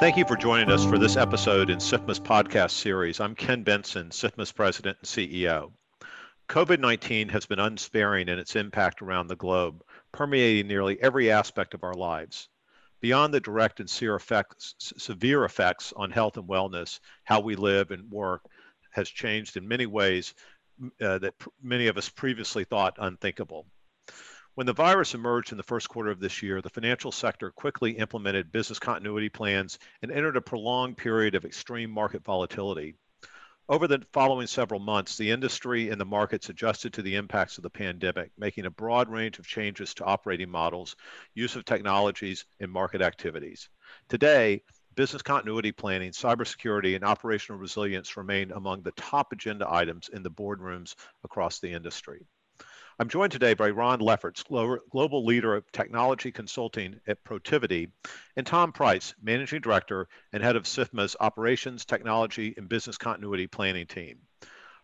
Thank you for joining us for this episode in SIFMA's podcast series. I'm Ken Bentsen, SIFMA's president and CEO. COVID 19 has been unsparing in its impact around the globe, permeating nearly every aspect of our lives. Beyond the direct and severe effects, severe effects on health and wellness, how we live and work has changed in many ways uh, that many of us previously thought unthinkable. When the virus emerged in the first quarter of this year, the financial sector quickly implemented business continuity plans and entered a prolonged period of extreme market volatility. Over the following several months, the industry and the markets adjusted to the impacts of the pandemic, making a broad range of changes to operating models, use of technologies, and market activities. Today, business continuity planning, cybersecurity, and operational resilience remain among the top agenda items in the boardrooms across the industry. I'm joined today by Ron Lefferts, Global Leader of Technology Consulting at Protiviti, and Tom Price, Managing Director and Head of SIFMA's Operations, Technology, and Business Continuity Planning team.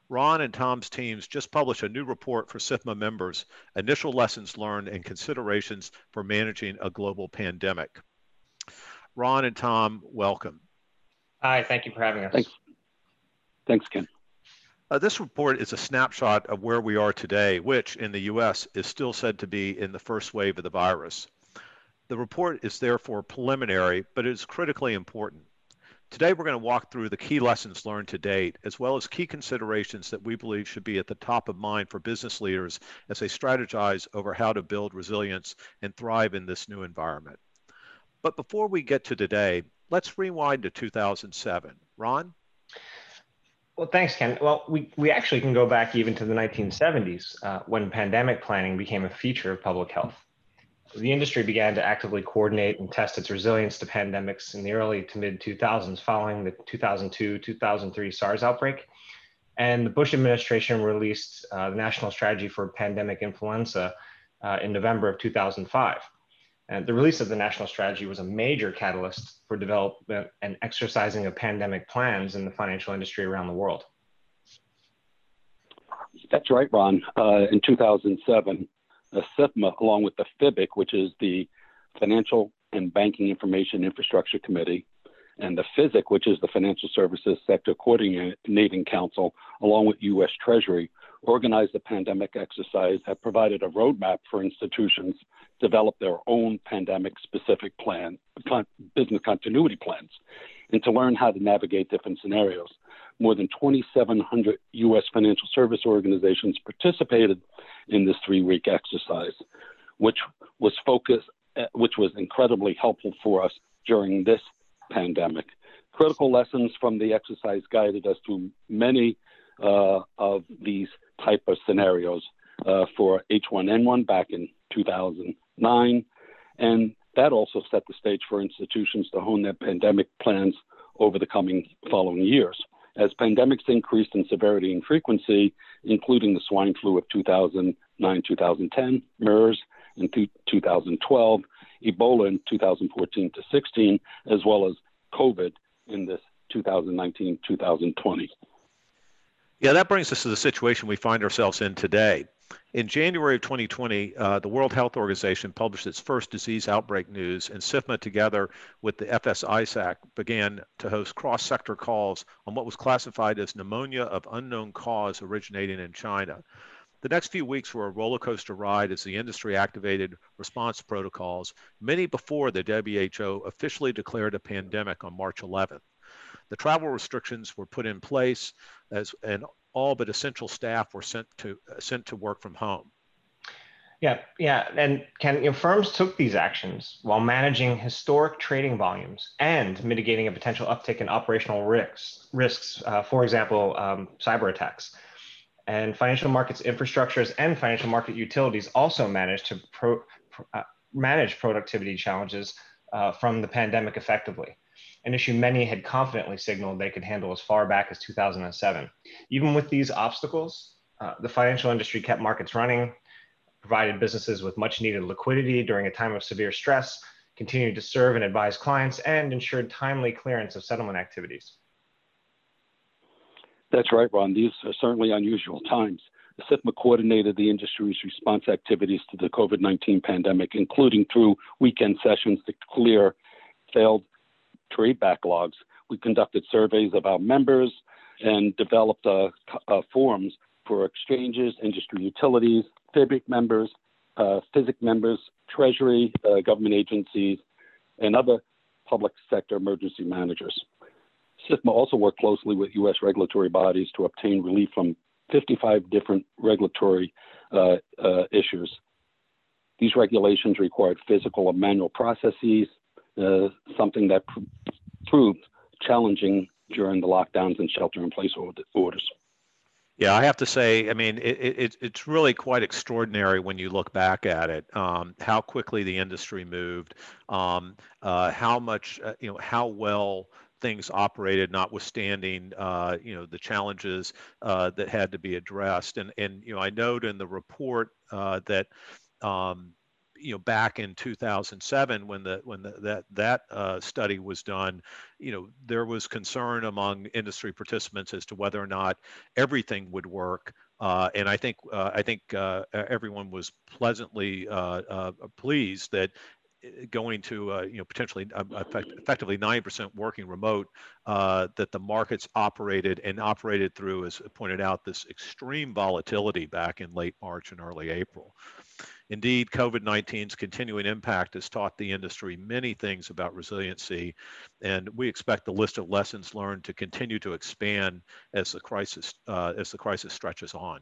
Ron and Tom's teams just published a new report for SIFMA members, Initial Lessons Learned and Considerations for Managing a Global Pandemic. Ron and Tom, welcome. Hi, thank you for having us. Thanks, Thanks Ken. Uh, this report is a snapshot of where we are today, which in the US is still said to be in the first wave of the virus. The report is therefore preliminary, but it is critically important. Today, we're going to walk through the key lessons learned to date, as well as key considerations that we believe should be at the top of mind for business leaders as they strategize over how to build resilience and thrive in this new environment. But before we get to today, let's rewind to 2007. Ron? Well, thanks, Ken. Well, we, we actually can go back even to the 1970s uh, when pandemic planning became a feature of public health. The industry began to actively coordinate and test its resilience to pandemics in the early to mid 2000s following the 2002 2003 SARS outbreak. And the Bush administration released uh, the National Strategy for Pandemic Influenza uh, in November of 2005. And the release of the national strategy was a major catalyst for development and exercising of pandemic plans in the financial industry around the world. That's right, Ron. Uh, in 2007, the SIFMA, along with the FBIIC, which is the Financial and Banking Information Infrastructure Committee, and the FISC, which is the Financial Services Sector Coordinating Council, along with U.S. Treasury, organized a pandemic exercise that provided a roadmap for institutions to develop their own pandemic specific plan, business continuity plans, and to learn how to navigate different scenarios. More than 2,700 U.S. financial service organizations participated in this three week exercise, which was focused, which was incredibly helpful for us during this pandemic. Critical lessons from the exercise guided us through many uh, of these type of scenarios uh, for H1N1 back in 2009. And that also set the stage for institutions to hone their pandemic plans over the coming following years. As pandemics increased in severity and frequency, including the swine flu of 2009 2010, MERS in 2012, Ebola in 2014 to 16, as well as COVID in this 2019 2020. Yeah, that brings us to the situation we find ourselves in today. In January of 2020, uh, the World Health Organization published its first disease outbreak news, and SIFMA, together with the FS-ISAC, began to host cross-sector calls on what was classified as pneumonia of unknown cause originating in China. The next few weeks were a roller coaster ride as the industry activated response protocols, many before the WHO officially declared a pandemic on March 11th. The travel restrictions were put in place as and all but essential staff were sent to uh, sent to work from home. Yeah, yeah, and firms took these actions while managing historic trading volumes and mitigating a potential uptick in operational risks. Risks, uh, for example, um, cyber attacks. And financial markets infrastructures and financial market utilities also managed to pro, uh, manage productivity challenges uh, from the pandemic effectively an issue many had confidently signaled they could handle as far back as 2007. Even with these obstacles, uh, the financial industry kept markets running, provided businesses with much needed liquidity during a time of severe stress, continued to serve and advise clients, and ensured timely clearance of settlement activities. That's right, Ron. These are certainly unusual times. The SIFMA coordinated the industry's response activities to the COVID 19 pandemic, including through weekend sessions to clear failed trade backlogs, we conducted surveys of our members and developed uh, uh, forums for exchanges, industry utilities, FBIIC members, uh, FISIC members, Treasury, uh, government agencies, and other public sector emergency managers. SIFMA also worked closely with U.S. regulatory bodies to obtain relief from 55 different regulatory uh, uh, issues. These regulations required physical and manual processes, uh, something that pr- proved challenging during the lockdowns and shelter in place orders. Yeah, I have to say, I mean, it, it, it's really quite extraordinary when you look back at it, um, how quickly the industry moved, um, uh, how much, uh, you know, how well things operated, notwithstanding, uh, you know, the challenges uh, that had to be addressed. And, and, you know, I note in the report uh, that, um, you know back in 2007 when the when the, that that uh, study was done you know there was concern among industry participants as to whether or not everything would work uh, and I think uh, I think uh, everyone was pleasantly uh, uh, pleased that going to uh, you know potentially uh, effect, effectively 90% working remote uh, that the markets operated and operated through as pointed out this extreme volatility back in late March and early April. Indeed, COVID-19's continuing impact has taught the industry many things about resiliency, and we expect the list of lessons learned to continue to expand as the crisis uh, as the crisis stretches on.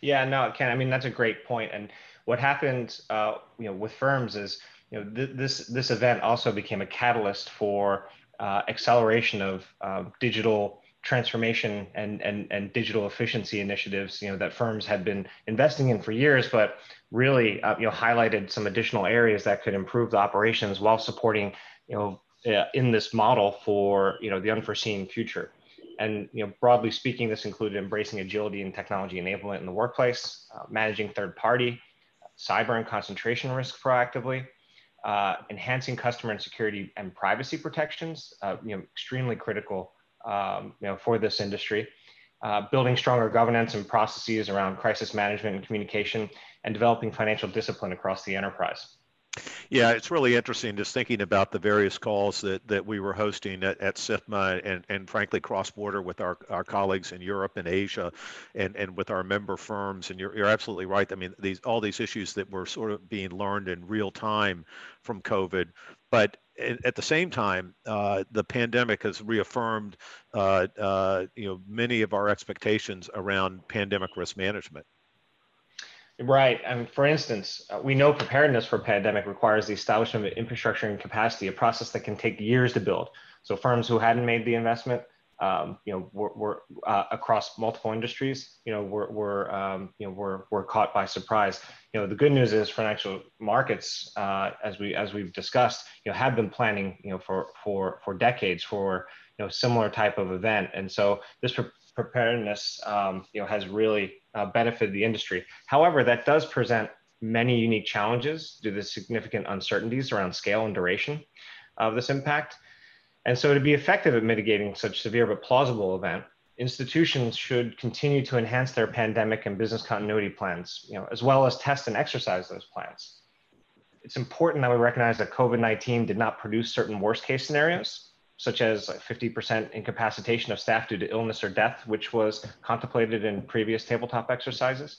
Yeah, no, Ken. I mean that's a great point. And what happened, uh, you know, with firms is you know, th- this this event also became a catalyst for uh, acceleration of uh, digital transformation and, and and digital efficiency initiatives. You know that firms had been investing in for years, but really uh, you know highlighted some additional areas that could improve the operations while supporting you know uh, in this model for you know the unforeseen future. And you know, broadly speaking, this included embracing agility and technology enablement in the workplace, uh, managing third party, cyber and concentration risk proactively, uh, enhancing customer and security and privacy protections, uh, you know, extremely critical, um, you know, for this industry. Uh, building stronger governance and processes around crisis management and communication, and developing financial discipline across the enterprise. Yeah, it's really interesting just thinking about the various calls that, that we were hosting at, at and, and frankly cross-border with our, our colleagues in Europe and Asia and, and with our member firms. And you're, you're absolutely right. I mean, these all these issues that were sort of being learned in real time from COVID. But at the same time, uh, the pandemic has reaffirmed, uh, uh, you know, many of our expectations around pandemic risk management. Right. And for instance, uh, we know preparedness for a pandemic requires the establishment of infrastructure and capacity, a process that can take years to build. So firms who hadn't made the investment, um, you know, were, were uh, across multiple industries, you know, were, were um, you know, were, were caught by surprise. You know, the good news is financial markets, uh, as we as we've discussed, you know, have been planning, you know, for for for decades for you know similar type of event, and so this preparedness, um, you know, has really uh, benefited the industry. However, that does present many unique challenges due to significant uncertainties around scale and duration of this impact. And so to be effective at mitigating such severe but plausible event, institutions should continue to enhance their pandemic and business continuity plans, you know, as well as test and exercise those plans. It's important that we recognize that COVID-19 did not produce certain worst case scenarios, such as 50% incapacitation of staff due to illness or death, which was contemplated in previous tabletop exercises,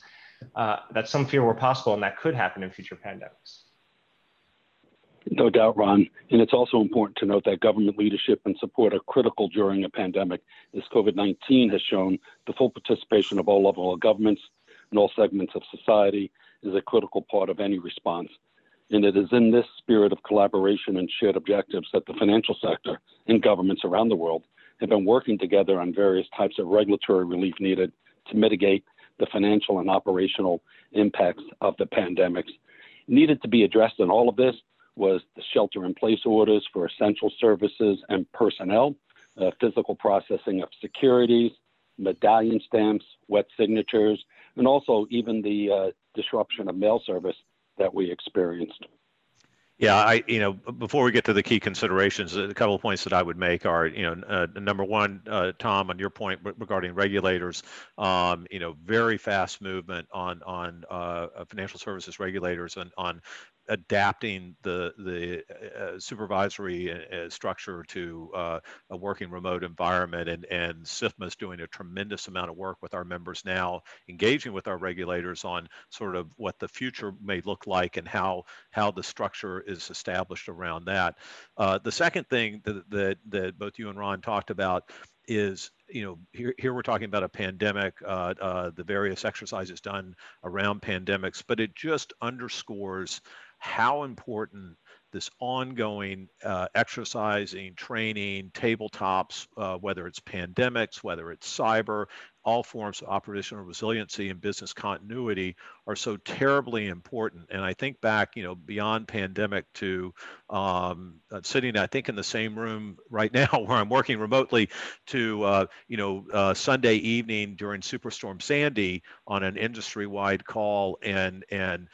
uh, that some fear were possible and that could happen in future pandemics. No doubt, Ron. And it's also important to note that government leadership and support are critical during a pandemic, as COVID 19 has shown the full participation of all levels of governments and all segments of society is a critical part of any response. And it is in this spirit of collaboration and shared objectives that the financial sector and governments around the world have been working together on various types of regulatory relief needed to mitigate the financial and operational impacts of the pandemics. Needed to be addressed in all of this was the shelter in place orders for essential services and personnel, uh, physical processing of securities, medallion stamps, wet signatures, and also even the uh, disruption of mail service that we experienced. Yeah, I you know before we get to the key considerations, a couple of points that I would make are you know uh, number one, uh, Tom, on your point regarding regulators, um, you know very fast movement on on uh, financial services regulators and on adapting the the uh, supervisory uh, structure to uh, a working remote environment, and and SIFMA is doing a tremendous amount of work with our members now, engaging with our regulators on sort of what the future may look like and how how the structure is established around that. Uh, the second thing that, that that both you and Ron talked about is you know here, here we're talking about a pandemic uh, uh, the various exercises done around pandemics but it just underscores how important this ongoing uh, exercising, training, tabletops, uh, whether it's pandemics, whether it's cyber, all forms of operational resiliency and business continuity are so terribly important. And I think back, you know, beyond pandemic to um, sitting, I think, in the same room right now where I'm working remotely to, uh, you know, uh, Sunday evening during Superstorm Sandy on an industry-wide call and and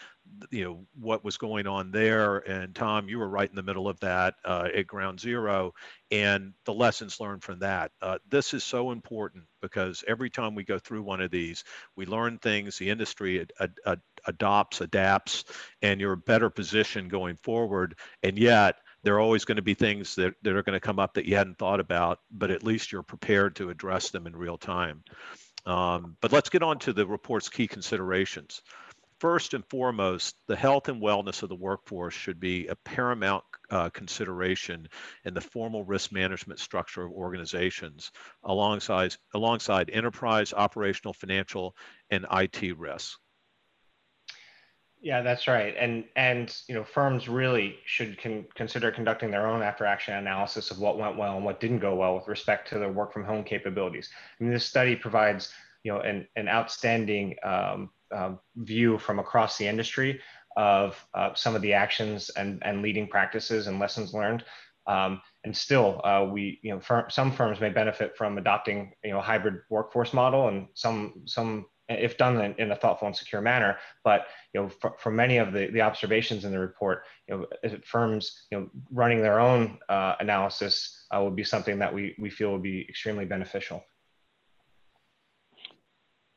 you know what was going on there and tom you were right in the middle of that uh, at ground zero and the lessons learned from that. Uh, this is so important because every time we go through one of these we learn things the industry ad- ad- adopts adapts and you're a better position going forward and yet there are always going to be things that, that are going to come up that you hadn't thought about but at least you're prepared to address them in real time. Um, but let's get on to the report's key considerations first and foremost, the health and wellness of the workforce should be a paramount uh, consideration in the formal risk management structure of organizations alongside, alongside enterprise, operational, financial, and IT risks. Yeah, that's right. And and you know, firms really should con- consider conducting their own after-action analysis of what went well and what didn't go well with respect to their work from home capabilities. I mean, this study provides you know an, an outstanding um, uh, view from across the industry of uh, some of the actions and, and leading practices and lessons learned. Um, and still, uh, we, you know, fir- some firms may benefit from adopting, you know, hybrid workforce model, and some, some, if done in, in a thoughtful and secure manner. But you know, for, for many of the, the observations in the report, you know, firms, you know, running their own uh, analysis uh, would be something that we we feel would be extremely beneficial.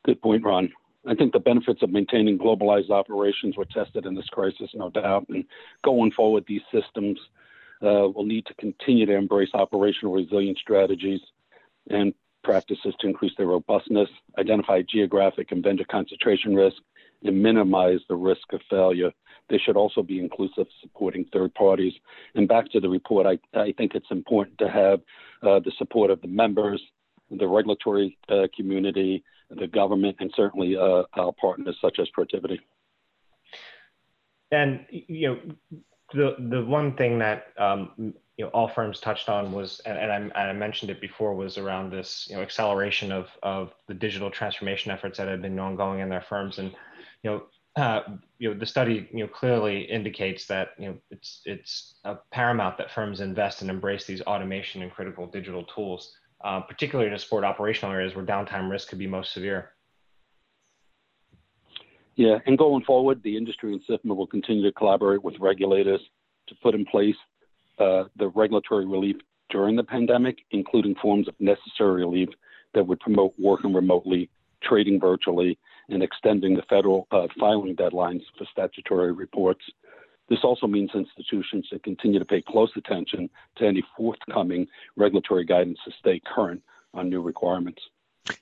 Good point, Ron. I think the benefits of maintaining globalized operations were tested in this crisis, no doubt. And going forward, these systems uh, will need to continue to embrace operational resilience strategies and practices to increase their robustness, identify geographic and vendor concentration risk, and minimize the risk of failure. They should also be inclusive supporting third parties. And back to the report, I, I think it's important to have uh, the support of the members, the regulatory uh, community, the government, and certainly uh, our partners such as Protiviti. And you know, the the one thing that um, you know all firms touched on was, and, and, I, and, I, mentioned it before, was around this you know acceleration of of the digital transformation efforts that have been ongoing in their firms, and you know. Uh, you know the study you know clearly indicates that you know it's it's paramount that firms invest and embrace these automation and critical digital tools uh, particularly to support operational areas where downtime risk could be most severe. Yeah, and going forward, the industry and SIFMA will continue to collaborate with regulators to put in place uh, the regulatory relief during the pandemic, including forms of necessary relief that would promote working remotely, trading virtually, and extending the federal uh, filing deadlines for statutory reports this also means institutions should continue to pay close attention to any forthcoming regulatory guidance to stay current on new requirements.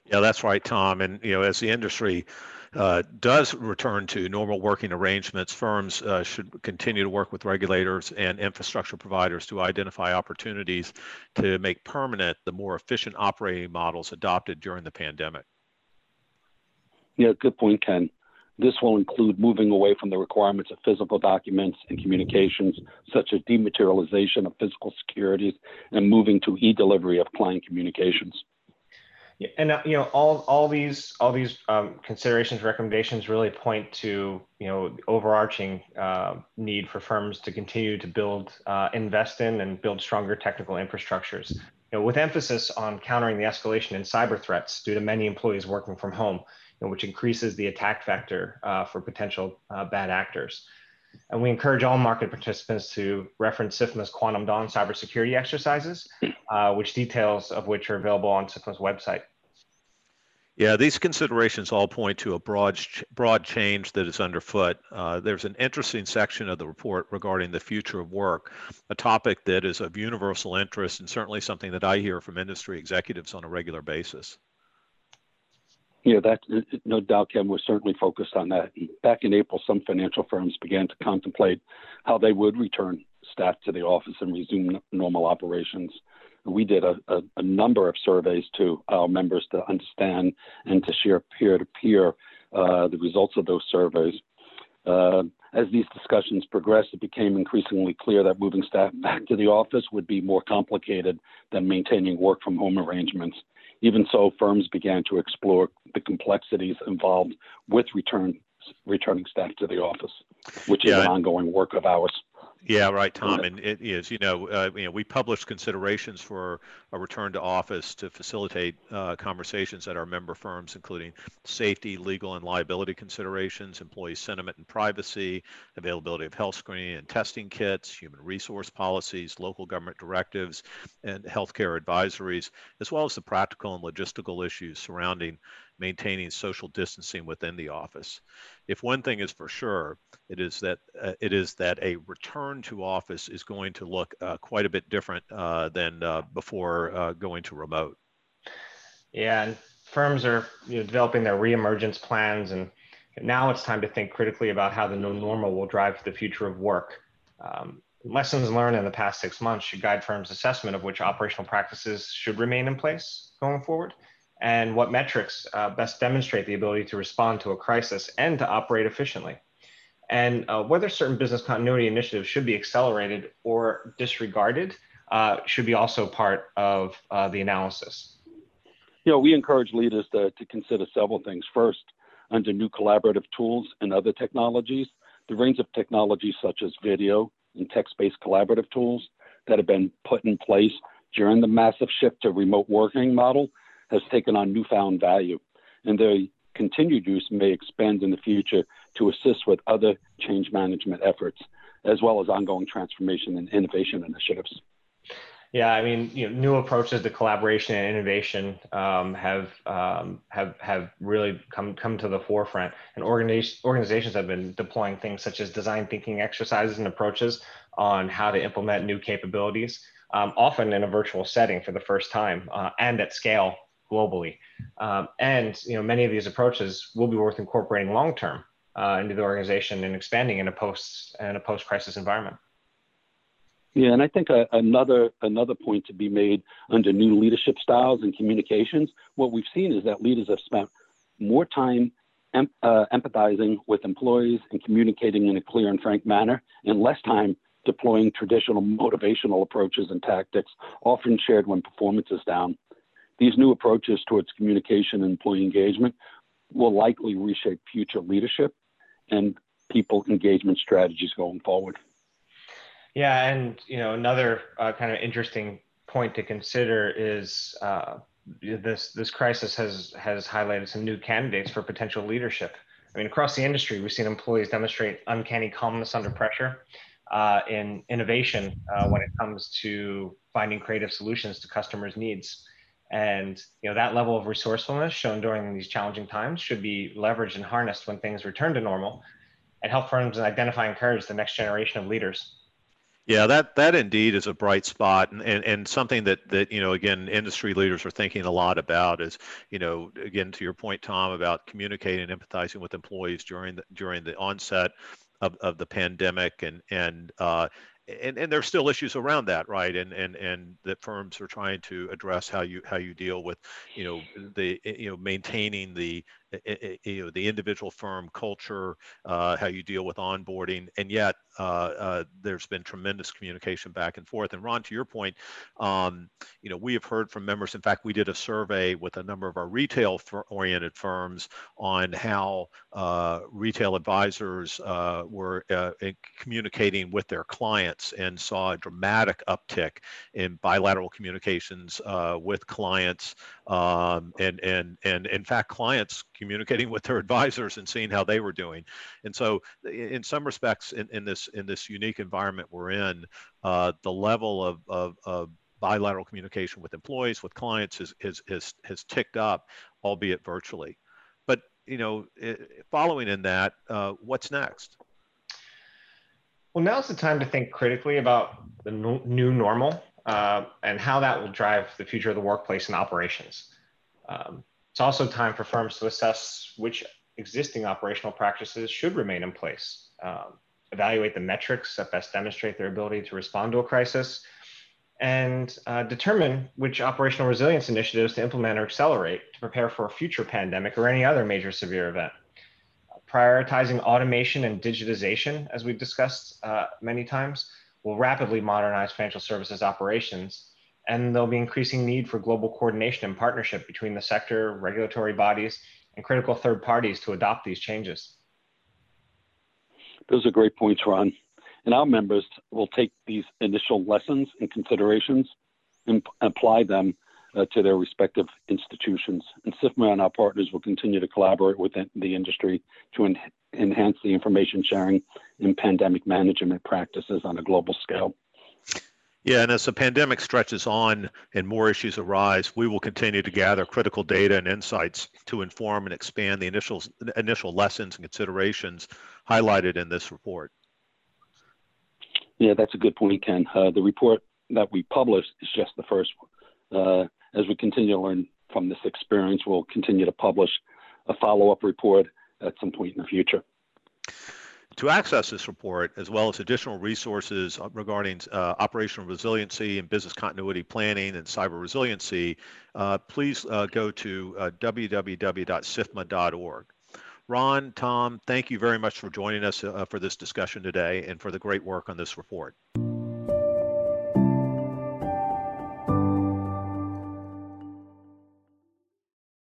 Yeah, that's right, Tom. And you know, as the industry uh, does return to normal working arrangements, firms uh, should continue to work with regulators and infrastructure providers to identify opportunities to make permanent the more efficient operating models adopted during the pandemic. Yeah, good point, Ken. This will include moving away from the requirements of physical documents and communications, such as dematerialization of physical securities, and moving to e-delivery of client communications. Yeah, and uh, you know all all these all these um, considerations recommendations really point to you know the overarching uh, need for firms to continue to build uh, invest in and build stronger technical infrastructures you know with emphasis on countering the escalation in cyber threats due to many employees working from home which increases the attack vector uh, for potential uh, bad actors. And we encourage all market participants to reference SIFMA's Quantum Dawn cybersecurity exercises, uh, which details of which are available on SIFMA's website. Yeah, these considerations all point to a broad, broad change that is underfoot. Uh, there's an interesting section of the report regarding the future of work, a topic that is of universal interest and certainly something that I hear from industry executives on a regular basis. Yeah, that uh, uh, no doubt, Ken, was certainly focused on that. Back in April, some financial firms began to contemplate how they would return staff to the office and resume normal operations we did a, a, a, number of surveys to our members to understand and to share peer to peer the results of those surveys. Uh, as these discussions progressed, it became increasingly clear that moving staff back to the office would be more complicated than maintaining work from home arrangements. Even so, firms began to explore the complexities involved with return, returning staff to the office, which is yeah. an ongoing work of ours. Yeah, right, Tom. And it is, you know, uh, you know, we published considerations for a return to office to facilitate uh, conversations at our member firms, including safety, legal, and liability considerations, employee sentiment and privacy, availability of health screening and testing kits, human resource policies, local government directives, and healthcare advisories, as well as the practical and logistical issues surrounding maintaining social distancing within the office. If one thing is for sure, it is that uh, it is that a return to office is going to look uh, quite a bit different uh, than uh, before uh, going to remote. Yeah, and firms are you know, developing their reemergence plans, and now it's time to think critically about how the new normal will drive the future of work. Um, lessons learned in the past six months should guide firms' assessment of which operational practices should remain in place going forward and what metrics uh, best demonstrate the ability to respond to a crisis and to operate efficiently, and uh, whether certain business continuity initiatives should be accelerated or disregarded uh, should be also part of uh, the analysis. You know, we encourage leaders to, to consider several things. First, under new collaborative tools and other technologies, the range of technologies such as video and text-based collaborative tools that have been put in place during the massive shift to remote working model has taken on newfound value, and their continued use may expand in the future to assist with other change management efforts, as well as ongoing transformation and innovation initiatives. Yeah, I mean, you know, new approaches to collaboration and innovation um, have um, have have really come come to the forefront, and organizations organizations have been deploying things such as design thinking exercises and approaches on how to implement new capabilities, um, often in a virtual setting for the first time uh, and at scale globally. Um, and you know, many of these approaches will be worth incorporating long term uh, into the organization and expanding in a post in a post crisis environment. Yeah, and I think uh, another another point to be made under new leadership styles and communications, what we've seen is that leaders have spent more time em- uh, empathizing with employees and communicating in a clear and frank manner, and less time deploying traditional motivational approaches and tactics, often shared when performance is down. These new approaches towards communication and employee engagement will likely reshape future leadership and people engagement strategies going forward. Yeah, and you know another uh, kind of interesting point to consider is uh, this this crisis has has highlighted some new candidates for potential leadership. I mean, across the industry, we've seen employees demonstrate uncanny calmness under pressure, uh, in innovation uh, when it comes to finding creative solutions to customers' needs. And you know that level of resourcefulness shown during these challenging times should be leveraged and harnessed when things return to normal, and help firms identify and encourage the next generation of leaders. Yeah, that that indeed is a bright spot, and, and and something that that you know again industry leaders are thinking a lot about is you know again to your point, Tom, about communicating and empathizing with employees during the during the onset of, of the pandemic and and uh, and, and there's still issues around that, right? And and and that firms are trying to address how you how you deal with, you know, the you know maintaining the you know the individual firm culture, uh, how you deal with onboarding, and yet uh, uh, there's been tremendous communication back and forth. And Ron, to your point, um, you know we have heard from members. In fact, we did a survey with a number of our retail-oriented firms on how uh, retail advisors uh, were uh, communicating with their clients, and saw a dramatic uptick in bilateral communications with clients, um, and and and in fact, clients communicating with their advisors and seeing how they were doing. And so, in some respects, in, in this in this unique environment we're in, uh, the level of, of, of bilateral communication with employees, with clients has, has, has, has ticked up, albeit virtually. You know, following in that, uh, what's next? Well, now's the time to think critically about the new normal uh, and how that will drive the future of the workplace and operations. Um, it's also time for firms to assess which existing operational practices should remain in place, um, evaluate the metrics that best demonstrate their ability to respond to a crisis, and uh, determine which operational resilience initiatives to implement or accelerate to prepare for a future pandemic or any other major severe event. Prioritizing automation and digitization, as we've discussed uh, many times, will rapidly modernize financial services operations, and there'll be increasing need for global coordination and partnership between the sector, regulatory bodies, and critical third parties to adopt these changes. Those are great points, Ron. And our members will take these initial lessons and considerations and apply them uh, to their respective institutions. And SIFMA and our partners will continue to collaborate with the industry to en- enhance the information sharing and pandemic management practices on a global scale. Yeah, and as the pandemic stretches on and more issues arise, we will continue to gather critical data and insights to inform and expand the initial initial lessons and considerations highlighted in this report. Yeah, that's a good point, Ken. Uh, the report that we published is just the first one. Uh, as we continue to learn from this experience, we'll continue to publish a follow-up report at some point in the future. To access this report, as well as additional resources regarding uh, operational resiliency and business continuity planning and cyber resiliency, uh, please uh, go to uh, www.sifma.org. Ron, Tom, thank you very much for joining us uh, for this discussion today and for the great work on this report.